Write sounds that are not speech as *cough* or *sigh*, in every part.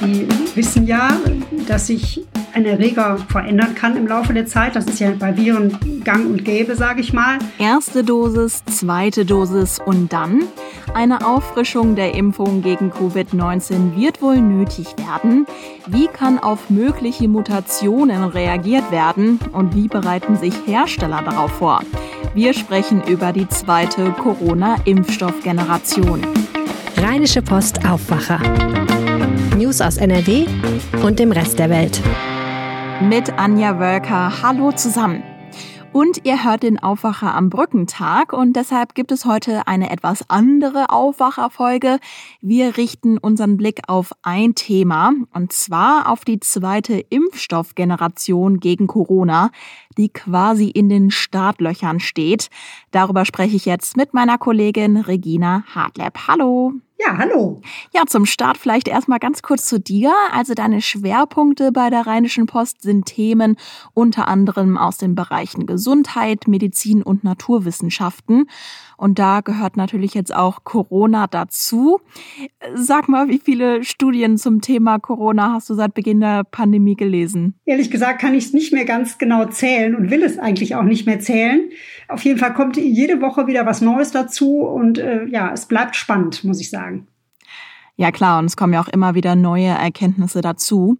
Die wissen ja, dass sich ein Erreger verändern kann im Laufe der Zeit. Das ist ja bei Viren gang und gäbe, sage ich mal. Erste Dosis, zweite Dosis und dann? Eine Auffrischung der Impfung gegen Covid-19 wird wohl nötig werden. Wie kann auf mögliche Mutationen reagiert werden und wie bereiten sich Hersteller darauf vor? Wir sprechen über die zweite Corona-Impfstoffgeneration. Rheinische Post Aufwacher. News aus NRW und dem Rest der Welt. Mit Anja Wölker. Hallo zusammen. Und ihr hört den Aufwacher am Brückentag und deshalb gibt es heute eine etwas andere Aufwacherfolge. Wir richten unseren Blick auf ein Thema und zwar auf die zweite Impfstoffgeneration gegen Corona, die quasi in den Startlöchern steht. Darüber spreche ich jetzt mit meiner Kollegin Regina Hartleb. Hallo. Ja, hallo. Ja, zum Start vielleicht erstmal ganz kurz zu dir. Also deine Schwerpunkte bei der Rheinischen Post sind Themen unter anderem aus den Bereichen Gesundheit, Medizin und Naturwissenschaften. Und da gehört natürlich jetzt auch Corona dazu. Sag mal, wie viele Studien zum Thema Corona hast du seit Beginn der Pandemie gelesen? Ehrlich gesagt kann ich es nicht mehr ganz genau zählen und will es eigentlich auch nicht mehr zählen. Auf jeden Fall kommt jede Woche wieder was Neues dazu und äh, ja, es bleibt spannend, muss ich sagen. Ja klar, und es kommen ja auch immer wieder neue Erkenntnisse dazu.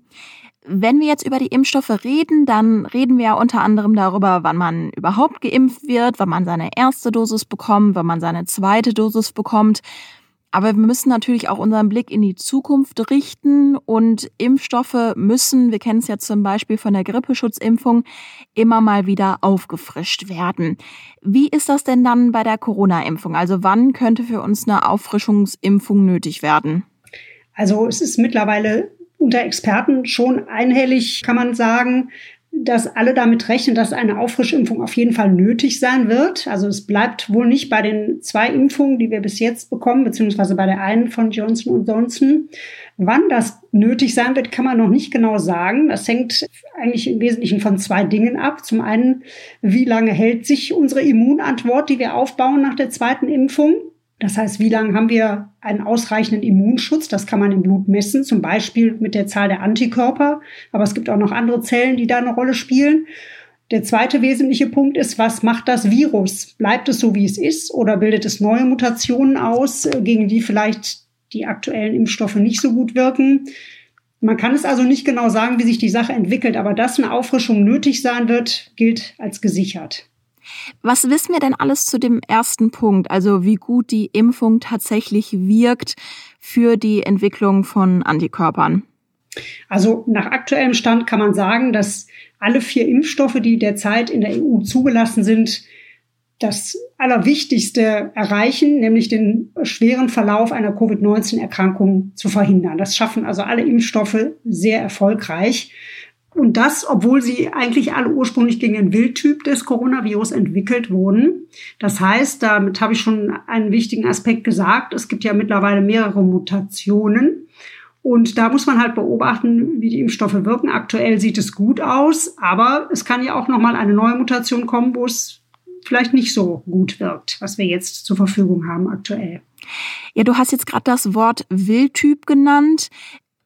Wenn wir jetzt über die Impfstoffe reden, dann reden wir ja unter anderem darüber, wann man überhaupt geimpft wird, wann man seine erste Dosis bekommt, wann man seine zweite Dosis bekommt. Aber wir müssen natürlich auch unseren Blick in die Zukunft richten und Impfstoffe müssen, wir kennen es ja zum Beispiel von der Grippeschutzimpfung, immer mal wieder aufgefrischt werden. Wie ist das denn dann bei der Corona-Impfung? Also wann könnte für uns eine Auffrischungsimpfung nötig werden? Also es ist mittlerweile unter Experten schon einhellig, kann man sagen, dass alle damit rechnen, dass eine Auffrischimpfung auf jeden Fall nötig sein wird. Also es bleibt wohl nicht bei den zwei Impfungen, die wir bis jetzt bekommen, beziehungsweise bei der einen von Johnson Johnson. Wann das nötig sein wird, kann man noch nicht genau sagen. Das hängt eigentlich im Wesentlichen von zwei Dingen ab. Zum einen, wie lange hält sich unsere Immunantwort, die wir aufbauen nach der zweiten Impfung? Das heißt, wie lange haben wir einen ausreichenden Immunschutz? Das kann man im Blut messen, zum Beispiel mit der Zahl der Antikörper. Aber es gibt auch noch andere Zellen, die da eine Rolle spielen. Der zweite wesentliche Punkt ist, was macht das Virus? Bleibt es so, wie es ist, oder bildet es neue Mutationen aus, äh, gegen die vielleicht die aktuellen Impfstoffe nicht so gut wirken? Man kann es also nicht genau sagen, wie sich die Sache entwickelt, aber dass eine Auffrischung nötig sein wird, gilt als gesichert. Was wissen wir denn alles zu dem ersten Punkt, also wie gut die Impfung tatsächlich wirkt für die Entwicklung von Antikörpern? Also nach aktuellem Stand kann man sagen, dass alle vier Impfstoffe, die derzeit in der EU zugelassen sind, das Allerwichtigste erreichen, nämlich den schweren Verlauf einer Covid-19-Erkrankung zu verhindern. Das schaffen also alle Impfstoffe sehr erfolgreich. Und das, obwohl sie eigentlich alle ursprünglich gegen den Wildtyp des Coronavirus entwickelt wurden. Das heißt, damit habe ich schon einen wichtigen Aspekt gesagt. Es gibt ja mittlerweile mehrere Mutationen. Und da muss man halt beobachten, wie die Impfstoffe wirken. Aktuell sieht es gut aus, aber es kann ja auch noch mal eine neue Mutation kommen, wo es vielleicht nicht so gut wirkt, was wir jetzt zur Verfügung haben aktuell. Ja, du hast jetzt gerade das Wort Wildtyp genannt.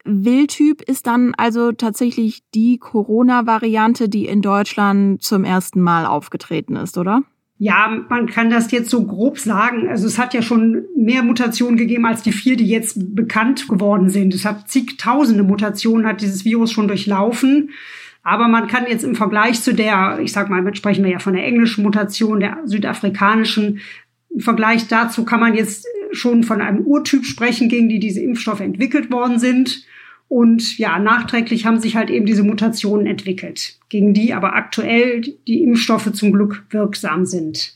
Wildtyp ist dann also tatsächlich die Corona-Variante, die in Deutschland zum ersten Mal aufgetreten ist, oder? Ja, man kann das jetzt so grob sagen. Also es hat ja schon mehr Mutationen gegeben als die vier, die jetzt bekannt geworden sind. Es hat zigtausende Mutationen, hat dieses Virus schon durchlaufen. Aber man kann jetzt im Vergleich zu der, ich sag mal, sprechen wir ja von der englischen Mutation, der südafrikanischen, im Vergleich dazu kann man jetzt schon von einem Urtyp sprechen, gegen die diese Impfstoffe entwickelt worden sind. Und ja, nachträglich haben sich halt eben diese Mutationen entwickelt, gegen die aber aktuell die Impfstoffe zum Glück wirksam sind.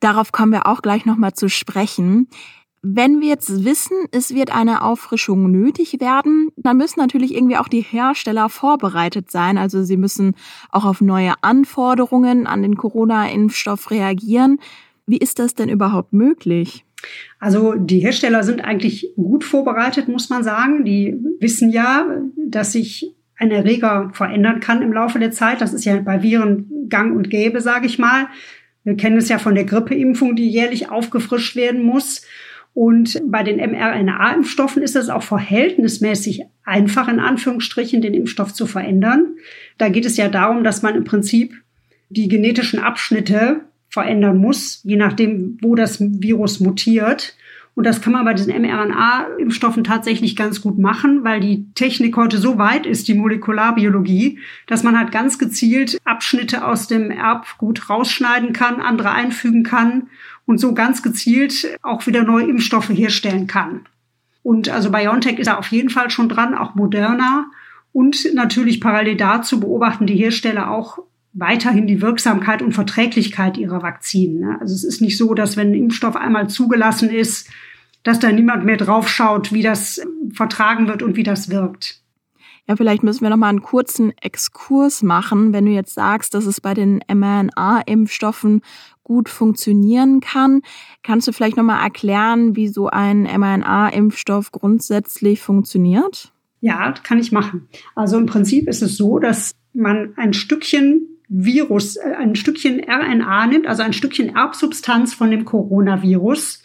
Darauf kommen wir auch gleich nochmal zu sprechen. Wenn wir jetzt wissen, es wird eine Auffrischung nötig werden, dann müssen natürlich irgendwie auch die Hersteller vorbereitet sein. Also sie müssen auch auf neue Anforderungen an den Corona-Impfstoff reagieren. Wie ist das denn überhaupt möglich? Also die Hersteller sind eigentlich gut vorbereitet, muss man sagen. Die wissen ja, dass sich ein Erreger verändern kann im Laufe der Zeit. Das ist ja bei Viren gang und gäbe, sage ich mal. Wir kennen es ja von der Grippeimpfung, die jährlich aufgefrischt werden muss. Und bei den mRNA-Impfstoffen ist es auch verhältnismäßig einfach, in Anführungsstrichen, den Impfstoff zu verändern. Da geht es ja darum, dass man im Prinzip die genetischen Abschnitte verändern muss, je nachdem, wo das Virus mutiert. Und das kann man bei diesen mRNA-Impfstoffen tatsächlich ganz gut machen, weil die Technik heute so weit ist, die Molekularbiologie, dass man halt ganz gezielt Abschnitte aus dem Erbgut rausschneiden kann, andere einfügen kann und so ganz gezielt auch wieder neue Impfstoffe herstellen kann. Und also BioNTech ist da auf jeden Fall schon dran, auch moderner. Und natürlich parallel dazu beobachten die Hersteller auch weiterhin die Wirksamkeit und Verträglichkeit ihrer Vakzinen. Ne? Also es ist nicht so, dass wenn ein Impfstoff einmal zugelassen ist, dass da niemand mehr draufschaut, wie das vertragen wird und wie das wirkt. Ja, vielleicht müssen wir noch mal einen kurzen Exkurs machen, wenn du jetzt sagst, dass es bei den mRNA-Impfstoffen gut funktionieren kann. Kannst du vielleicht noch mal erklären, wie so ein mRNA-Impfstoff grundsätzlich funktioniert? Ja, kann ich machen. Also im Prinzip ist es so, dass man ein Stückchen Virus, äh, ein Stückchen RNA nimmt, also ein Stückchen Erbsubstanz von dem Coronavirus.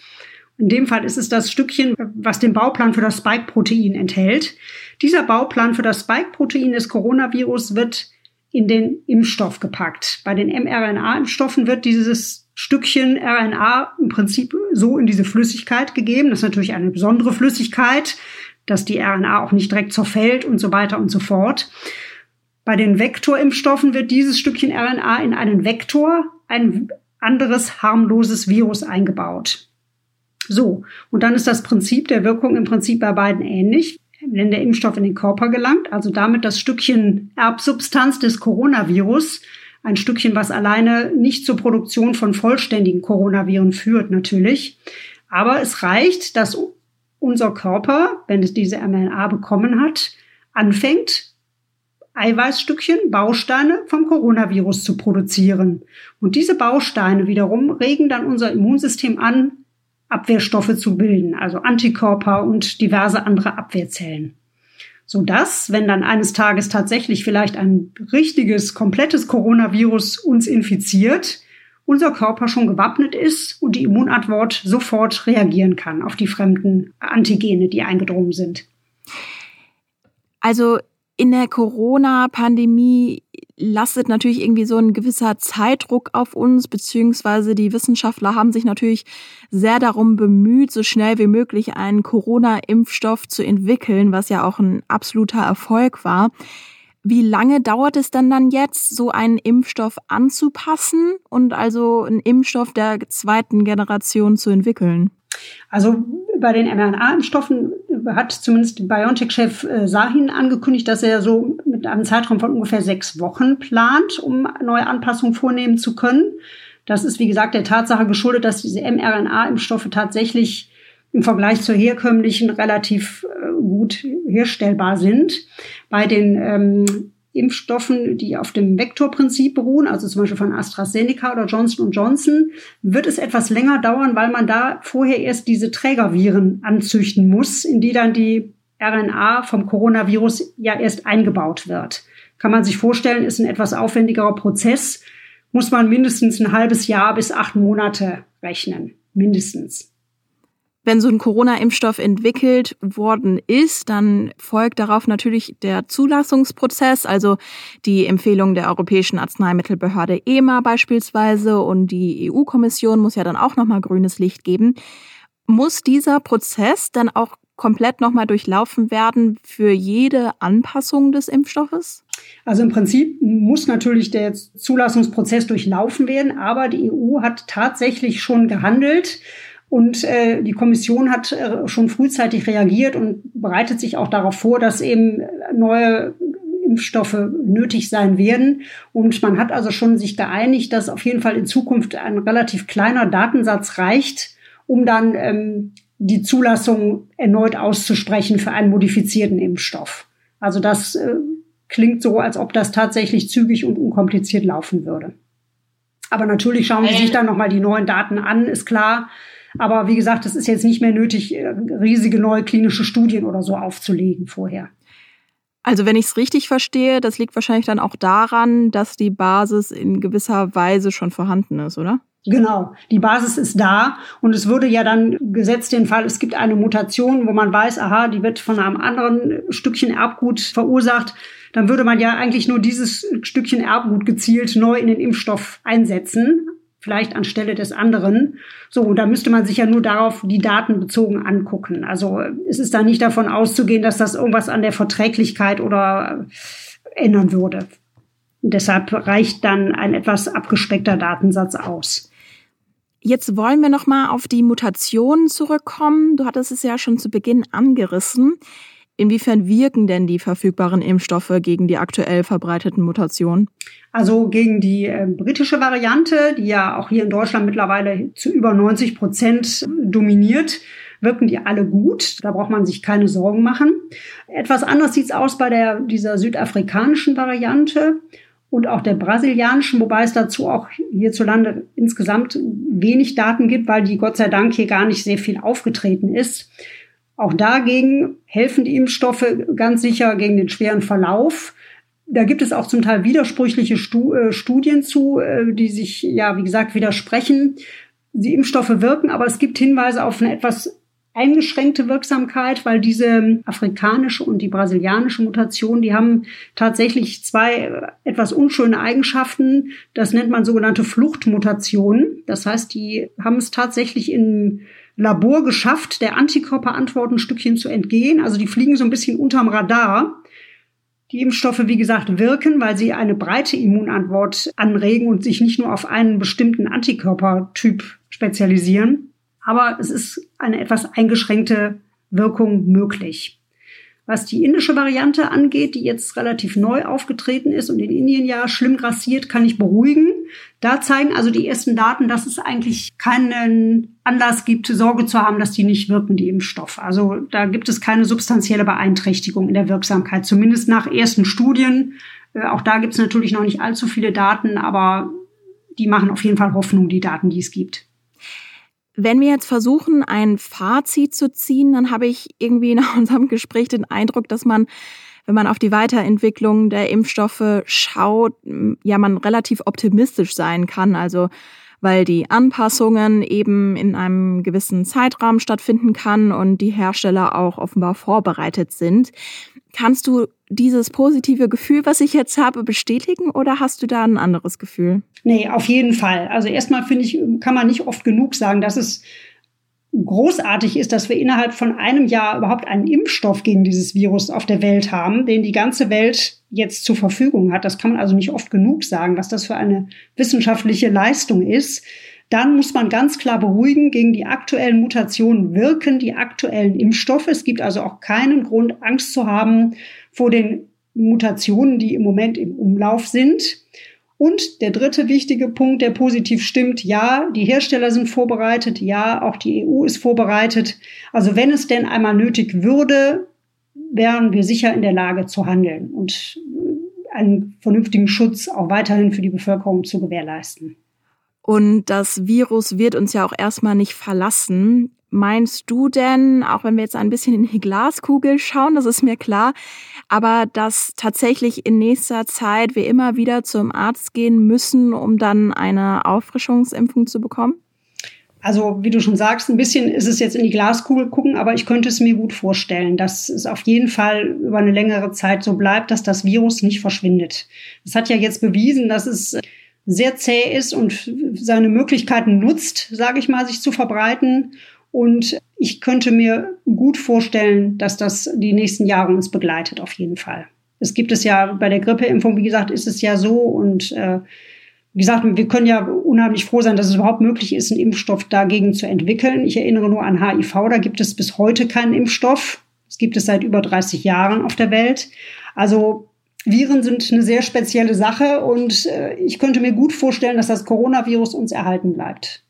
In dem Fall ist es das Stückchen, was den Bauplan für das Spike-Protein enthält. Dieser Bauplan für das Spike-Protein des Coronavirus wird in den Impfstoff gepackt. Bei den mRNA-Impfstoffen wird dieses Stückchen RNA im Prinzip so in diese Flüssigkeit gegeben. Das ist natürlich eine besondere Flüssigkeit, dass die RNA auch nicht direkt zerfällt und so weiter und so fort. Bei den Vektorimpfstoffen wird dieses Stückchen RNA in einen Vektor, ein anderes harmloses Virus eingebaut. So, und dann ist das Prinzip der Wirkung im Prinzip bei beiden ähnlich. Wenn der Impfstoff in den Körper gelangt, also damit das Stückchen Erbsubstanz des Coronavirus, ein Stückchen, was alleine nicht zur Produktion von vollständigen Coronaviren führt, natürlich. Aber es reicht, dass unser Körper, wenn es diese mRNA bekommen hat, anfängt, Eiweißstückchen, Bausteine vom Coronavirus zu produzieren. Und diese Bausteine wiederum regen dann unser Immunsystem an, Abwehrstoffe zu bilden, also Antikörper und diverse andere Abwehrzellen. Sodass, wenn dann eines Tages tatsächlich vielleicht ein richtiges, komplettes Coronavirus uns infiziert, unser Körper schon gewappnet ist und die Immunantwort sofort reagieren kann auf die fremden Antigene, die eingedrungen sind. Also in der Corona-Pandemie lastet natürlich irgendwie so ein gewisser Zeitdruck auf uns, beziehungsweise die Wissenschaftler haben sich natürlich sehr darum bemüht, so schnell wie möglich einen Corona-Impfstoff zu entwickeln, was ja auch ein absoluter Erfolg war. Wie lange dauert es denn dann jetzt, so einen Impfstoff anzupassen und also einen Impfstoff der zweiten Generation zu entwickeln? Also bei den mRNA-Impfstoffen hat zumindest BioNTech-Chef äh, Sahin angekündigt, dass er so mit einem Zeitraum von ungefähr sechs Wochen plant, um neue Anpassungen vornehmen zu können. Das ist, wie gesagt, der Tatsache geschuldet, dass diese mRNA-Impfstoffe tatsächlich im Vergleich zur herkömmlichen relativ äh, gut herstellbar sind. Bei den ähm, Impfstoffen, die auf dem Vektorprinzip beruhen, also zum Beispiel von AstraZeneca oder Johnson Johnson, wird es etwas länger dauern, weil man da vorher erst diese Trägerviren anzüchten muss, in die dann die RNA vom Coronavirus ja erst eingebaut wird. Kann man sich vorstellen, ist ein etwas aufwendigerer Prozess, muss man mindestens ein halbes Jahr bis acht Monate rechnen. Mindestens. Wenn so ein Corona-Impfstoff entwickelt worden ist, dann folgt darauf natürlich der Zulassungsprozess, also die Empfehlung der Europäischen Arzneimittelbehörde EMA beispielsweise und die EU-Kommission muss ja dann auch nochmal grünes Licht geben. Muss dieser Prozess dann auch komplett nochmal durchlaufen werden für jede Anpassung des Impfstoffes? Also im Prinzip muss natürlich der Zulassungsprozess durchlaufen werden, aber die EU hat tatsächlich schon gehandelt und äh, die Kommission hat äh, schon frühzeitig reagiert und bereitet sich auch darauf vor, dass eben neue Impfstoffe nötig sein werden. Und man hat also schon sich geeinigt, dass auf jeden Fall in Zukunft ein relativ kleiner Datensatz reicht, um dann ähm, die Zulassung erneut auszusprechen für einen modifizierten Impfstoff. Also das äh, klingt so, als ob das tatsächlich zügig und unkompliziert laufen würde. Aber natürlich schauen Sie sich dann nochmal die neuen Daten an, ist klar. Aber wie gesagt, es ist jetzt nicht mehr nötig, äh, riesige neue klinische Studien oder so aufzulegen vorher. Also wenn ich es richtig verstehe, das liegt wahrscheinlich dann auch daran, dass die Basis in gewisser Weise schon vorhanden ist, oder? Genau, die Basis ist da und es würde ja dann gesetzt den Fall, es gibt eine Mutation, wo man weiß, aha, die wird von einem anderen Stückchen Erbgut verursacht, dann würde man ja eigentlich nur dieses Stückchen Erbgut gezielt neu in den Impfstoff einsetzen, vielleicht anstelle des anderen. So, da müsste man sich ja nur darauf die Daten bezogen angucken. Also es ist da nicht davon auszugehen, dass das irgendwas an der Verträglichkeit oder ändern würde. Deshalb reicht dann ein etwas abgespeckter Datensatz aus. Jetzt wollen wir noch mal auf die Mutationen zurückkommen. Du hattest es ja schon zu Beginn angerissen. Inwiefern wirken denn die verfügbaren Impfstoffe gegen die aktuell verbreiteten Mutationen? Also gegen die äh, britische Variante, die ja auch hier in Deutschland mittlerweile zu über 90 Prozent dominiert, wirken die alle gut. Da braucht man sich keine Sorgen machen. Etwas anders sieht's aus bei der, dieser südafrikanischen Variante und auch der brasilianischen, wobei es dazu auch hierzulande insgesamt wenig Daten gibt, weil die Gott sei Dank hier gar nicht sehr viel aufgetreten ist. Auch dagegen helfen die Impfstoffe ganz sicher gegen den schweren Verlauf. Da gibt es auch zum Teil widersprüchliche äh, Studien zu, äh, die sich, ja, wie gesagt, widersprechen. Die Impfstoffe wirken, aber es gibt Hinweise auf eine etwas eingeschränkte Wirksamkeit, weil diese afrikanische und die brasilianische Mutation, die haben tatsächlich zwei etwas unschöne Eigenschaften. Das nennt man sogenannte Fluchtmutationen. Das heißt, die haben es tatsächlich im Labor geschafft, der Antikörperantwort ein Stückchen zu entgehen. Also die fliegen so ein bisschen unterm Radar. Die Impfstoffe, wie gesagt, wirken, weil sie eine breite Immunantwort anregen und sich nicht nur auf einen bestimmten Antikörpertyp spezialisieren aber es ist eine etwas eingeschränkte Wirkung möglich. Was die indische Variante angeht, die jetzt relativ neu aufgetreten ist und in Indien ja schlimm grassiert, kann ich beruhigen. Da zeigen also die ersten Daten, dass es eigentlich keinen Anlass gibt, Sorge zu haben, dass die nicht wirken, die Impfstoffe. Also da gibt es keine substanzielle Beeinträchtigung in der Wirksamkeit, zumindest nach ersten Studien. Äh, auch da gibt es natürlich noch nicht allzu viele Daten, aber die machen auf jeden Fall Hoffnung, die Daten, die es gibt. Wenn wir jetzt versuchen, ein Fazit zu ziehen, dann habe ich irgendwie nach *laughs* unserem Gespräch den Eindruck, dass man, wenn man auf die Weiterentwicklung der Impfstoffe schaut, ja, man relativ optimistisch sein kann. Also, weil die Anpassungen eben in einem gewissen Zeitrahmen stattfinden kann und die Hersteller auch offenbar vorbereitet sind. Kannst du dieses positive Gefühl, was ich jetzt habe, bestätigen oder hast du da ein anderes Gefühl? Nee, auf jeden Fall. Also erstmal finde ich, kann man nicht oft genug sagen, dass es großartig ist, dass wir innerhalb von einem Jahr überhaupt einen Impfstoff gegen dieses Virus auf der Welt haben, den die ganze Welt jetzt zur Verfügung hat. Das kann man also nicht oft genug sagen, was das für eine wissenschaftliche Leistung ist. Dann muss man ganz klar beruhigen, gegen die aktuellen Mutationen wirken die aktuellen Impfstoffe. Es gibt also auch keinen Grund, Angst zu haben vor den Mutationen, die im Moment im Umlauf sind. Und der dritte wichtige Punkt, der positiv stimmt, ja, die Hersteller sind vorbereitet, ja, auch die EU ist vorbereitet. Also wenn es denn einmal nötig würde, wären wir sicher in der Lage zu handeln und einen vernünftigen Schutz auch weiterhin für die Bevölkerung zu gewährleisten. Und das Virus wird uns ja auch erstmal nicht verlassen. Meinst du denn, auch wenn wir jetzt ein bisschen in die Glaskugel schauen, das ist mir klar, aber dass tatsächlich in nächster Zeit wir immer wieder zum Arzt gehen müssen, um dann eine Auffrischungsimpfung zu bekommen? Also, wie du schon sagst, ein bisschen ist es jetzt in die Glaskugel gucken, aber ich könnte es mir gut vorstellen, dass es auf jeden Fall über eine längere Zeit so bleibt, dass das Virus nicht verschwindet. Es hat ja jetzt bewiesen, dass es sehr zäh ist und seine Möglichkeiten nutzt, sage ich mal, sich zu verbreiten. Und ich könnte mir gut vorstellen, dass das die nächsten Jahre uns begleitet, auf jeden Fall. Es gibt es ja bei der Grippeimpfung, wie gesagt, ist es ja so und äh, wie gesagt, wir können ja unheimlich froh sein, dass es überhaupt möglich ist, einen Impfstoff dagegen zu entwickeln. Ich erinnere nur an HIV, da gibt es bis heute keinen Impfstoff. Es gibt es seit über 30 Jahren auf der Welt. Also Viren sind eine sehr spezielle Sache und äh, ich könnte mir gut vorstellen, dass das Coronavirus uns erhalten bleibt.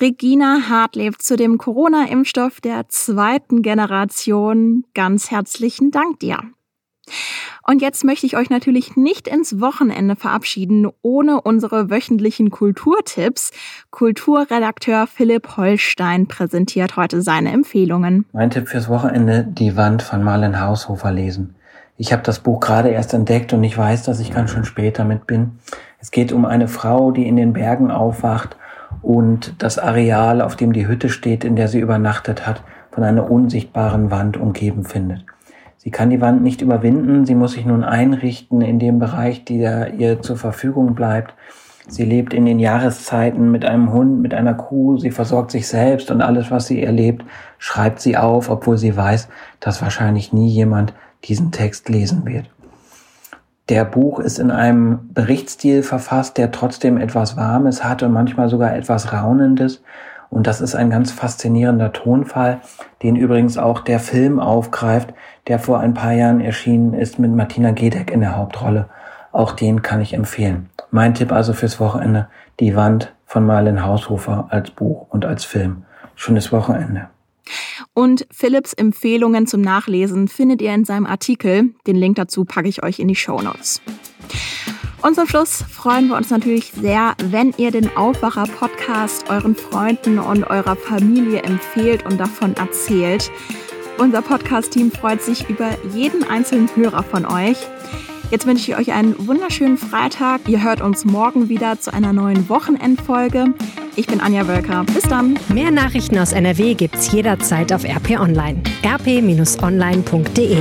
Regina Hartlev zu dem Corona-Impfstoff der zweiten Generation. Ganz herzlichen Dank dir. Und jetzt möchte ich euch natürlich nicht ins Wochenende verabschieden, ohne unsere wöchentlichen Kulturtipps. Kulturredakteur Philipp Holstein präsentiert heute seine Empfehlungen. Mein Tipp fürs Wochenende, die Wand von Marlen Haushofer lesen. Ich habe das Buch gerade erst entdeckt und ich weiß, dass ich ganz schön spät damit bin. Es geht um eine Frau, die in den Bergen aufwacht und das Areal, auf dem die Hütte steht, in der sie übernachtet hat, von einer unsichtbaren Wand umgeben findet. Sie kann die Wand nicht überwinden, sie muss sich nun einrichten in dem Bereich, der ihr zur Verfügung bleibt. Sie lebt in den Jahreszeiten mit einem Hund, mit einer Kuh, sie versorgt sich selbst und alles, was sie erlebt, schreibt sie auf, obwohl sie weiß, dass wahrscheinlich nie jemand diesen Text lesen wird. Der Buch ist in einem Berichtsstil verfasst, der trotzdem etwas Warmes hat und manchmal sogar etwas Raunendes. Und das ist ein ganz faszinierender Tonfall, den übrigens auch der Film aufgreift, der vor ein paar Jahren erschienen ist mit Martina Gedeck in der Hauptrolle. Auch den kann ich empfehlen. Mein Tipp also fürs Wochenende, Die Wand von Marlen Haushofer als Buch und als Film. Schönes Wochenende. Und Philipps Empfehlungen zum Nachlesen findet ihr in seinem Artikel. Den Link dazu packe ich euch in die Show Notes. Und zum Schluss freuen wir uns natürlich sehr, wenn ihr den Aufwacher-Podcast euren Freunden und eurer Familie empfehlt und davon erzählt. Unser Podcast-Team freut sich über jeden einzelnen Hörer von euch. Jetzt wünsche ich euch einen wunderschönen Freitag. Ihr hört uns morgen wieder zu einer neuen Wochenendfolge. Ich bin Anja Wölker. Bis dann. Mehr Nachrichten aus NRW gibt's jederzeit auf RP Online. rp-online.de